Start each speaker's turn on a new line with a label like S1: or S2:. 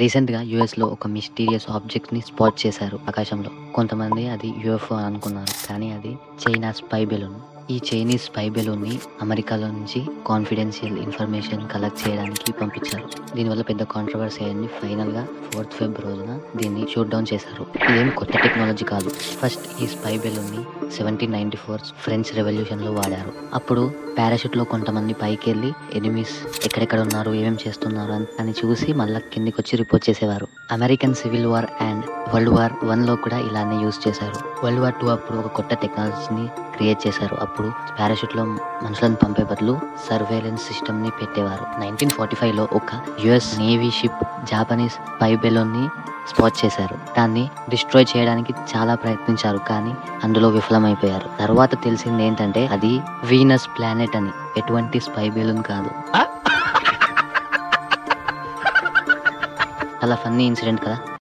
S1: రీసెంట్గా యుఎస్లో ఒక మిస్టీరియస్ ఆబ్జెక్ట్ని స్పాట్ చేశారు ఆకాశంలో. కొంతమంది అది యుఎఫ్ఓ అనుకున్నారు కానీ అది చైనా స్పై బెలూన్. ఈ చైనీస్ స్పై బెలూన్ని అమెరికాలో నుంచి కాన్ఫిడెన్షియల్ ఇన్ఫర్మేషన్ కలెక్ట్ చేయడానికి పంపించారు. దీనివల్ల పెద్ద కాంట్రవర్సీ అయింది ఫైనల్గా ఫోర్త్ ఫెబ్ రోజున దీన్ని షూట్ డౌన్ చేశారు. ఇదేం కొత్త టెక్నాలజీ కాదు. ఫస్ట్ ఈ స్పై బెలూన్ని సెవెంటీన్ నైన్టీ ఫోర్ ఫ్రెంచ్ రెవల్యూషన్లో వాడారు. అప్పుడు పారాషూట్లో కొంతమంది పైకి వెళ్ళి ఎనిమిస్ ఎక్కడెక్కడ ఉన్నారు? ఏమేమి చేస్తున్నారు? అని- అని చూసి మళ్ళీ కిందికి వచ్చి రిపోర్ట్ చేసేవారు. American civil war and world war వన్లో కూడా ఇలానే యూజ్ చేశారు. వరల్డ్ వార్ టూ అప్పుడు ఒక కొత్త టెక్నాలజీని క్రియేట్ చేశారు. అప్పుడు పారాషూట్లో మనుషులను పంపే బదులు సర్వేలెన్స్ సిస్టమ్ని పెట్టేవారు. నైన్టీన్ ఫార్టీ ఫైవ్లో ఒక US navy ship Japanese spy బెలూన్ని spot చేశారు. దాన్ని డిస్ట్రాయ్ చేయడానికి చాలా ప్రయత్నించారు కానీ అందులో విఫలమైపోయారు. తర్వాత తెలిసింది ఏంటంటే అది వీనస్ ప్లానెట్ అని. ఎటువంటి స్పై బెలూన్ కాదు. చాలా ఫన్నీ ఇన్సిడెంట్ కదా.